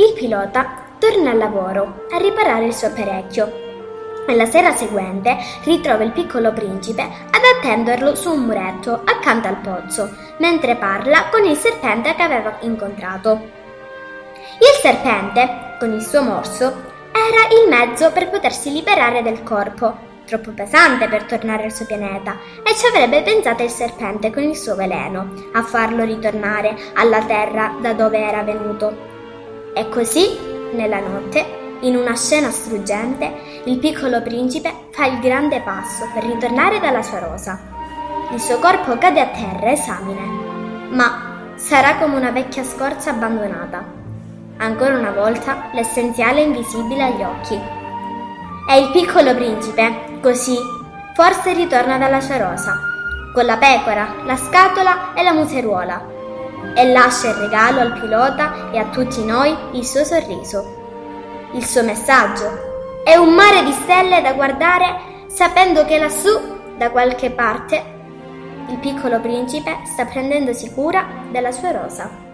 Il pilota torna al lavoro a riparare il suo apparecchio e la sera seguente ritrova il piccolo principe ad attenderlo su un muretto accanto al pozzo, mentre parla con il serpente che aveva incontrato. Il serpente, con il suo morso, era il mezzo per potersi liberare del corpo, troppo pesante per tornare al suo pianeta, e ci avrebbe pensato il serpente con il suo veleno a farlo ritornare alla terra da dove era venuto. E così, nella notte, in una scena struggente, il piccolo principe fa il grande passo per ritornare dalla sua rosa. Il suo corpo cade a terra esamine, ma sarà come una vecchia scorza abbandonata. Ancora una volta l'essenziale è invisibile agli occhi. E il piccolo principe, così, forse ritorna dalla sua rosa, con la pecora, la scatola e la museruola, e lascia il regalo al pilota e a tutti noi il suo sorriso il suo messaggio. È un mare di stelle da guardare sapendo che lassù, da qualche parte, il piccolo principe sta prendendosi cura della sua rosa.